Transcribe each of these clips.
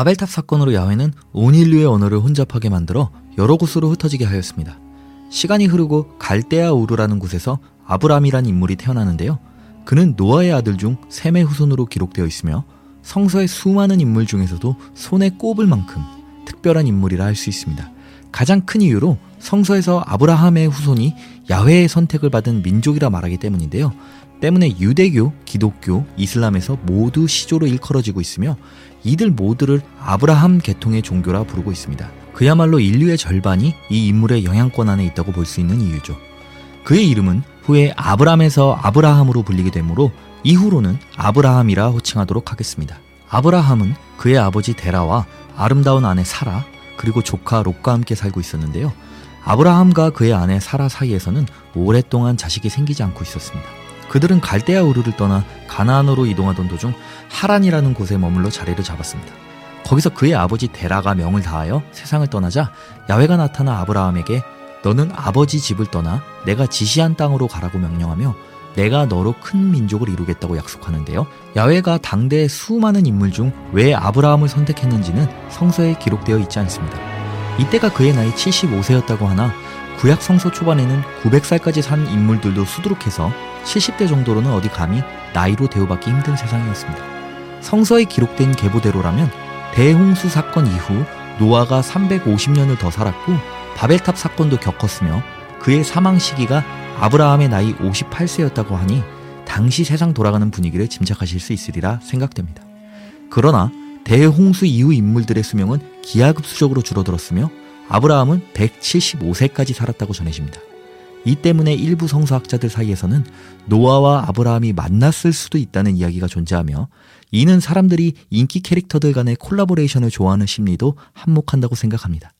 바벨탑 사건으로 야훼는 온 인류의 언어를 혼잡하게 만들어 여러 곳으로 흩어지게 하였습니다. 시간이 흐르고 갈대아 우르라는 곳에서 아브람이란 인물이 태어나는데요. 그는 노아의 아들 중 셈의 후손으로 기록되어 있으며 성서의 수많은 인물 중에서도 손에 꼽을 만큼 특별한 인물이라 할 수 있습니다. 가장 큰 이유로 성서에서 아브라함의 후손이 야훼의 선택을 받은 민족이라 말하기 때문인데요. 때문에 유대교, 기독교, 이슬람에서 모두 시조로 일컬어지고 있으며 이들 모두를 아브라함 계통의 종교라 부르고 있습니다. 그야말로 인류의 절반이 이 인물의 영향권 안에 있다고 볼 수 있는 이유죠. 그의 이름은 후에 아브람에서 아브라함으로 불리게 되므로 이후로는 아브라함이라 호칭하도록 하겠습니다. 아브라함은 그의 아버지 데라와 아름다운 아내 사라 그리고 조카 롯과 함께 살고 있었는데요. 아브라함과 그의 아내 사라 사이에서는 오랫동안 자식이 생기지 않고 있었습니다. 그들은 갈대아 우르를 떠나 가나안으로 이동하던 도중 하란이라는 곳에 머물러 자리를 잡았습니다. 거기서 그의 아버지 데라가 명을 다하여 세상을 떠나자 야훼가 나타나 아브라함에게 너는 아버지 집을 떠나 내가 지시한 땅으로 가라고 명령하며 내가 너로 큰 민족을 이루겠다고 약속하는데요. 야훼가 당대의 수많은 인물 중 왜 아브라함을 선택했는지는 성서에 기록되어 있지 않습니다. 이때가 그의 나이 75세였다고 하나 구약 성서 초반에는 900살까지 산 인물들도 수두룩해서 70대 정도로는 어디 감히 나이로 대우받기 힘든 세상이었습니다. 성서에 기록된 계보대로라면 대홍수 사건 이후 노아가 350년을 더 살았고 바벨탑 사건도 겪었으며 그의 사망 시기가 아브라함의 나이 58세였다고 하니 당시 세상 돌아가는 분위기를 짐작하실 수 있으리라 생각됩니다. 그러나 대홍수 이후 인물들의 수명은 기하급수적으로 줄어들었으며 아브라함은 175세까지 살았다고 전해집니다. 이 때문에 일부 성서학자들 사이에서는 노아와 아브라함이 만났을 수도 있다는 이야기가 존재하며 이는 사람들이 인기 캐릭터들 간의 콜라보레이션을 좋아하는 심리도 한몫한다고 생각합니다.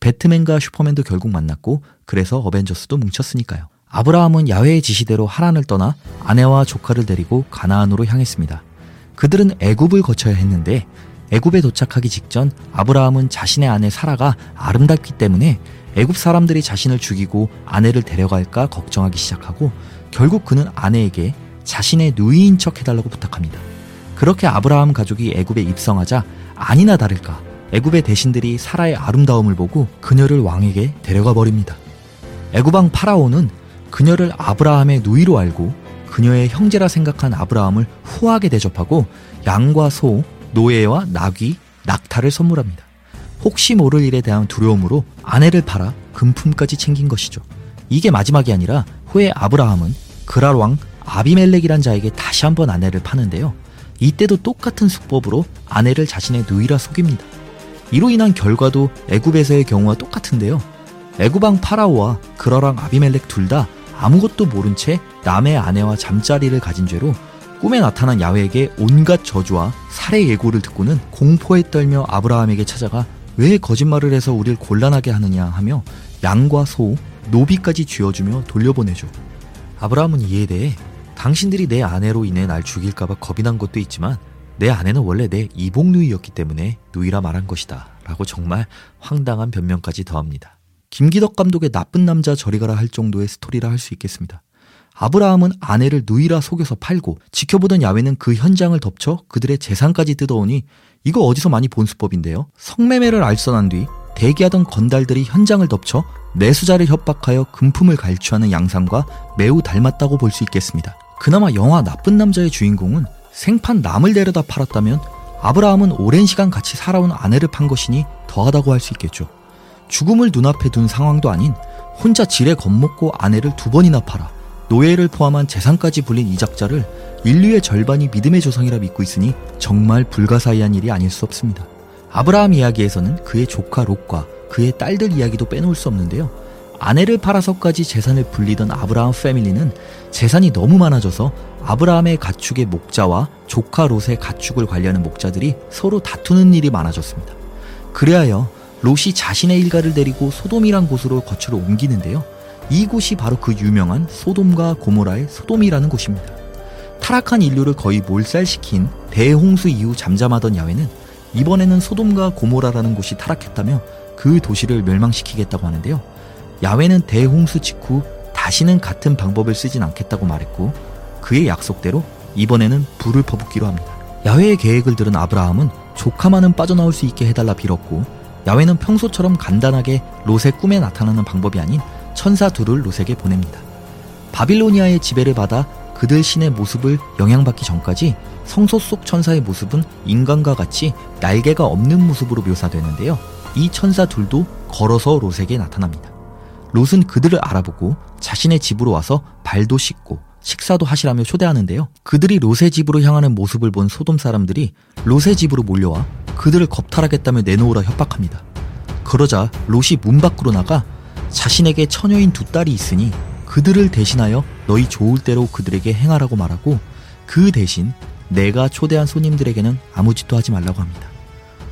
배트맨과 슈퍼맨도 결국 만났고 그래서 어벤져스도 뭉쳤으니까요. 아브라함은 야훼의 지시대로 하란을 떠나 아내와 조카를 데리고 가나안으로 향했습니다. 그들은 애굽을 거쳐야 했는데 애굽에 도착하기 직전 아브라함은 자신의 아내 사라가 아름답기 때문에 애굽 사람들이 자신을 죽이고 아내를 데려갈까 걱정하기 시작하고 결국 그는 아내에게 자신의 누이인 척 해달라고 부탁합니다. 그렇게 아브라함 가족이 애굽에 입성하자 아니나 다를까 애굽의 대신들이 사라의 아름다움을 보고 그녀를 왕에게 데려가 버립니다. 애굽왕 파라오는 그녀를 아브라함의 누이로 알고 그녀의 형제라 생각한 아브라함을 후하게 대접하고 양과 소, 노예와 나귀, 낙타를 선물합니다. 혹시 모를 일에 대한 두려움으로 아내를 팔아 금품까지 챙긴 것이죠. 이게 마지막이 아니라 후에 아브라함은 그랄 왕 아비멜렉이란 자에게 다시 한번 아내를 파는데요. 이때도 똑같은 수법으로 아내를 자신의 누이라 속입니다. 이로 인한 결과도 애굽에서의 경우와 똑같은데요. 애굽왕 파라오와 그라랑 아비멜렉 둘 다 아무것도 모른 채 남의 아내와 잠자리를 가진 죄로 꿈에 나타난 야훼에게 온갖 저주와 살해 예고를 듣고는 공포에 떨며 아브라함에게 찾아가 왜 거짓말을 해서 우리를 곤란하게 하느냐 하며 양과 소, 노비까지 쥐어주며 돌려보내죠. 아브라함은 이에 대해 당신들이 내 아내로 인해 날 죽일까봐 겁이 난 것도 있지만 내 아내는 원래 내 이복누이였기 때문에 누이라 말한 것이다. 라고 정말 황당한 변명까지 더합니다. 김기덕 감독의 나쁜 남자 저리 가라 할 정도의 스토리라 할 수 있겠습니다. 아브라함은 아내를 누이라 속여서 팔고 지켜보던 야훼는 그 현장을 덮쳐 그들의 재산까지 뜯어오니 이거 어디서 많이 본 수법인데요. 성매매를 알선한 뒤 대기하던 건달들이 현장을 덮쳐 매수자를 협박하여 금품을 갈취하는 양상과 매우 닮았다고 볼 수 있겠습니다. 그나마 영화 나쁜 남자의 주인공은 생판 남을 데려다 팔았다면 아브라함은 오랜 시간 같이 살아온 아내를 판 것이니 더하다고 할 수 있겠죠. 죽음을 눈앞에 둔 상황도 아닌 혼자 지레 겁먹고 아내를 두 번이나 팔아 노예를 포함한 재산까지 불린 이 작자를 인류의 절반이 믿음의 조상이라 믿고 있으니 정말 불가사의한 일이 아닐 수 없습니다. 아브라함 이야기에서는 그의 조카 롯과 그의 딸들 이야기도 빼놓을 수 없는데요. 아내를 팔아서까지 재산을 불리던 아브라함 패밀리는 재산이 너무 많아져서 아브라함의 가축의 목자와 조카 롯의 가축을 관리하는 목자들이 서로 다투는 일이 많아졌습니다. 그래하여 롯이 자신의 일가를 데리고 소돔이란 곳으로 거처를 옮기는데요. 이곳이 바로 그 유명한 소돔과 고모라의 소돔이라는 곳입니다. 타락한 인류를 거의 몰살시킨 대홍수 이후 잠잠하던 야훼는 이번에는 소돔과 고모라라는 곳이 타락했다며 그 도시를 멸망시키겠다고 하는데요. 야훼는 대홍수 직후 다시는 같은 방법을 쓰진 않겠다고 말했고 그의 약속대로 이번에는 불을 퍼붓기로 합니다. 야훼의 계획을 들은 아브라함은 조카만은 빠져나올 수 있게 해달라 빌었고 야훼는 평소처럼 간단하게 롯의 꿈에 나타나는 방법이 아닌 천사 둘을 롯에게 보냅니다. 바빌로니아의 지배를 받아 그들 신의 모습을 영향받기 전까지 성소 속 천사의 모습은 인간과 같이 날개가 없는 모습으로 묘사되는데요. 이 천사 둘도 걸어서 롯에게 나타납니다. 롯은 그들을 알아보고 자신의 집으로 와서 발도 씻고 식사도 하시라며 초대하는데요. 그들이 롯의 집으로 향하는 모습을 본 소돔 사람들이 롯의 집으로 몰려와 그들을 겁탈하겠다며 내놓으라 협박합니다. 그러자 롯이 문 밖으로 나가 자신에게 처녀인 두 딸이 있으니 그들을 대신하여 너희 좋을 대로 그들에게 행하라고 말하고 그 대신 내가 초대한 손님들에게는 아무 짓도 하지 말라고 합니다.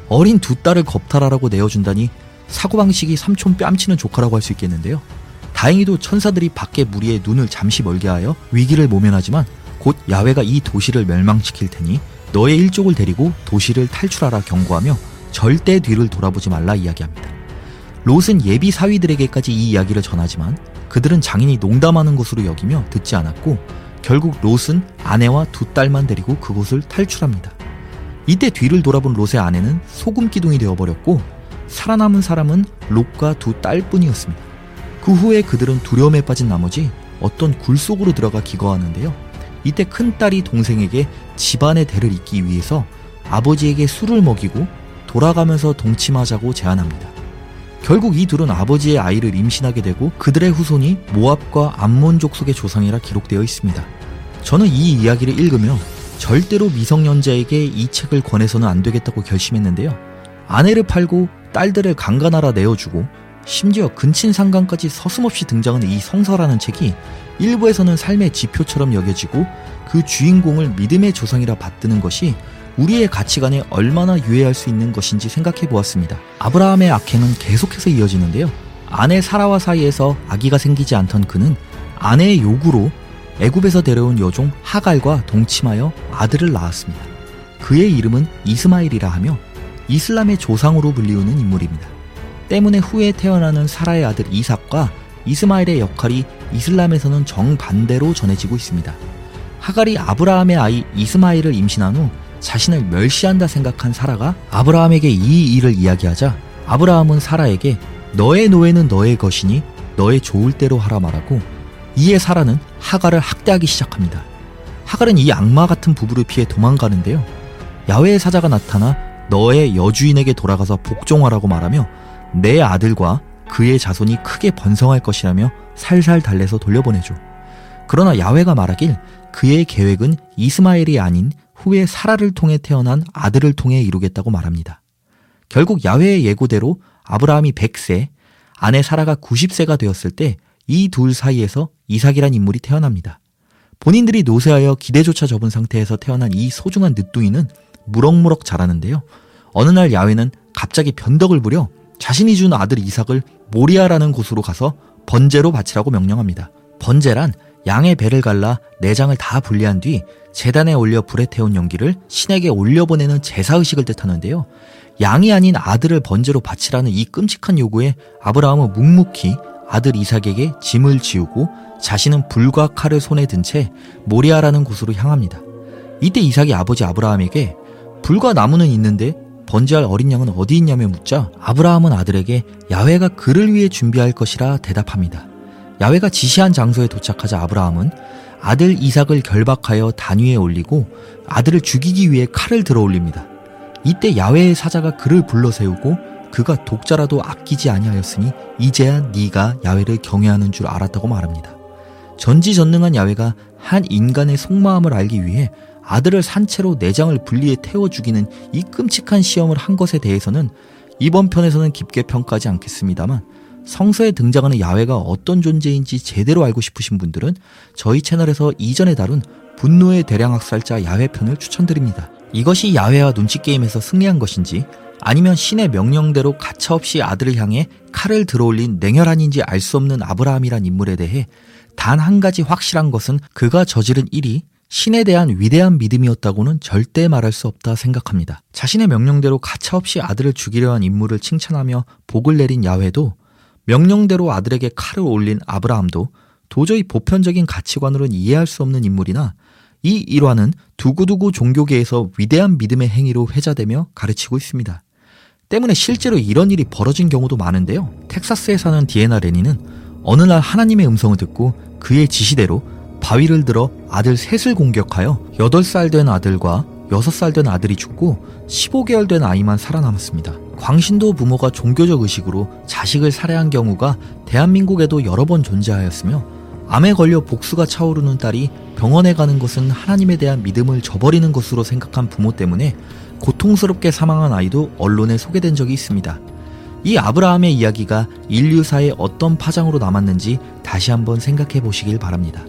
어린 두 딸을 겁탈하라고 내어준다니 사고방식이 삼촌 뺨치는 조카라고 할 수 있겠는데요. 다행히도 천사들이 밖에 무리의 눈을 잠시 멀게 하여 위기를 모면하지만 곧 야훼가 이 도시를 멸망시킬 테니 너의 일족을 데리고 도시를 탈출하라 경고하며 절대 뒤를 돌아보지 말라 이야기합니다. 롯은 예비 사위들에게까지 이 이야기를 전하지만 그들은 장인이 농담하는 것으로 여기며 듣지 않았고 결국 롯은 아내와 두 딸만 데리고 그곳을 탈출합니다. 이때 뒤를 돌아본 롯의 아내는 소금 기둥이 되어버렸고 살아남은 사람은 롯과 두 딸뿐이었습니다. 그 후에 그들은 두려움에 빠진 나머지 어떤 굴 속으로 들어가 기거하는데요. 이때 큰 딸이 동생에게 집안의 대를 잇기 위해서 아버지에게 술을 먹이고 돌아가면서 동침하자고 제안합니다. 결국 이 둘은 아버지의 아이를 임신하게 되고 그들의 후손이 모압과 암몬 족 속의 조상이라 기록되어 있습니다. 저는 이 이야기를 읽으며 절대로 미성년자에게 이 책을 권해서는 안 되겠다고 결심했는데요. 아내를 팔고 딸들을 강간하라 내어주고 심지어 근친 상간까지 서슴없이 등장하는 이 성서라는 책이 일부에서는 삶의 지표처럼 여겨지고 그 주인공을 믿음의 조상이라 받드는 것이 우리의 가치관에 얼마나 유해할 수 있는 것인지 생각해 보았습니다. 아브라함의 악행은 계속해서 이어지는데요. 아내 사라와 사이에서 아기가 생기지 않던 그는 아내의 요구로 애굽에서 데려온 여종 하갈과 동침하여 아들을 낳았습니다. 그의 이름은 이스마일이라 하며 이슬람의 조상으로 불리우는 인물입니다. 때문에 후에 태어나는 사라의 아들 이삭과 이스마일의 역할이 이슬람에서는 정반대로 전해지고 있습니다. 하갈이 아브라함의 아이 이스마일을 임신한 후 자신을 멸시한다 생각한 사라가 아브라함에게 이 일을 이야기하자 아브라함은 사라에게 너의 노예는 너의 것이니 너의 좋을 대로 하라 말하고 이에 사라는 하갈을 학대하기 시작합니다. 하갈은 이 악마 같은 부부를 피해 도망가는데요. 야외의 사자가 나타나 너의 여주인에게 돌아가서 복종하라고 말하며 내 아들과 그의 자손이 크게 번성할 것이라며 살살 달래서 돌려보내죠. 그러나 야외가 말하길 그의 계획은 이스마엘이 아닌 후에 사라를 통해 태어난 아들을 통해 이루겠다고 말합니다. 결국 야훼의 예고대로 아브라함이 100세, 아내 사라가 90세가 되었을 때 이 둘 사이에서 이삭이란 인물이 태어납니다. 본인들이 노쇠하여 기대조차 접은 상태에서 태어난 이 소중한 늦둥이는 무럭무럭 자라는데요. 어느 날 야훼는 갑자기 변덕을 부려 자신이 준 아들 이삭을 모리아라는 곳으로 가서 번제로 바치라고 명령합니다. 번제란 양의 배를 갈라 내장을 다 분리한 뒤 재단에 올려 불에 태운 연기를 신에게 올려보내는 제사의식을 뜻하는데요. 양이 아닌 아들을 번제로 바치라는 이 끔찍한 요구에 아브라함은 묵묵히 아들 이삭에게 짐을 지우고 자신은 불과 칼을 손에 든 채 모리아라는 곳으로 향합니다. 이때 이삭이 아버지 아브라함에게 불과 나무는 있는데 번제할 어린 양은 어디 있냐며 묻자 아브라함은 아들에게 야훼가 그를 위해 준비할 것이라 대답합니다. 야훼가 지시한 장소에 도착하자 아브라함은 아들 이삭을 결박하여 단 위에 올리고 아들을 죽이기 위해 칼을 들어 올립니다. 이때 야외의 사자가 그를 불러 세우고 그가 독자라도 아끼지 아니하였으니 이제야 네가 야외를 경외하는 줄 알았다고 말합니다. 전지전능한 야외가 한 인간의 속마음을 알기 위해 아들을 산채로 내장을 분리해 태워 죽이는 이 끔찍한 시험을 한 것에 대해서는 이번 편에서는 깊게 평가하지 않겠습니다만 성서에 등장하는 야훼가 어떤 존재인지 제대로 알고 싶으신 분들은 저희 채널에서 이전에 다룬 분노의 대량학살자 야훼 편을 추천드립니다. 이것이 야훼와 눈치 게임에서 승리한 것인지 아니면 신의 명령대로 가차없이 아들을 향해 칼을 들어올린 냉혈한인지 알 수 없는 아브라함이란 인물에 대해 단 한 가지 확실한 것은 그가 저지른 일이 신에 대한 위대한 믿음이었다고는 절대 말할 수 없다 생각합니다. 자신의 명령대로 가차없이 아들을 죽이려 한 인물을 칭찬하며 복을 내린 야훼도 명령대로 아들에게 칼을 올린 아브라함도 도저히 보편적인 가치관으로는 이해할 수 없는 인물이나 이 일화는 두고두고 종교계에서 위대한 믿음의 행위로 회자되며 가르치고 있습니다. 때문에 실제로 이런 일이 벌어진 경우도 많은데요. 텍사스에 사는 디에나 레니는 어느 날 하나님의 음성을 듣고 그의 지시대로 바위를 들어 아들 셋을 공격하여 8살 된 아들과 6살 된 아들이 죽고 15개월 된 아이만 살아남았습니다. 광신도 부모가 종교적 의식으로 자식을 살해한 경우가 대한민국에도 여러 번 존재하였으며 암에 걸려 복수가 차오르는 딸이 병원에 가는 것은 하나님에 대한 믿음을 저버리는 것으로 생각한 부모 때문에 고통스럽게 사망한 아이도 언론에 소개된 적이 있습니다. 이 아브라함의 이야기가 인류사에 어떤 파장으로 남았는지 다시 한번 생각해 보시길 바랍니다.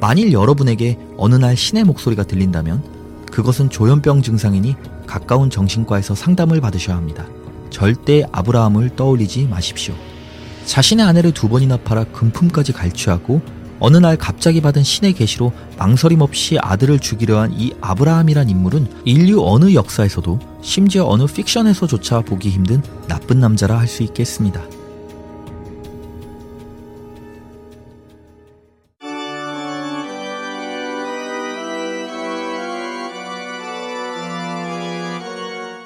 만일 여러분에게 어느 날 신의 목소리가 들린다면 그것은 조현병 증상이니 가까운 정신과에서 상담을 받으셔야 합니다. 절대 아브라함을 떠올리지 마십시오. 자신의 아내를 두 번이나 팔아 금품까지 갈취하고 어느 날 갑자기 받은 신의 계시로 망설임 없이 아들을 죽이려 한 이 아브라함이란 인물은 인류 어느 역사에서도 심지어 어느 픽션에서조차 보기 힘든 나쁜 남자라 할 수 있겠습니다.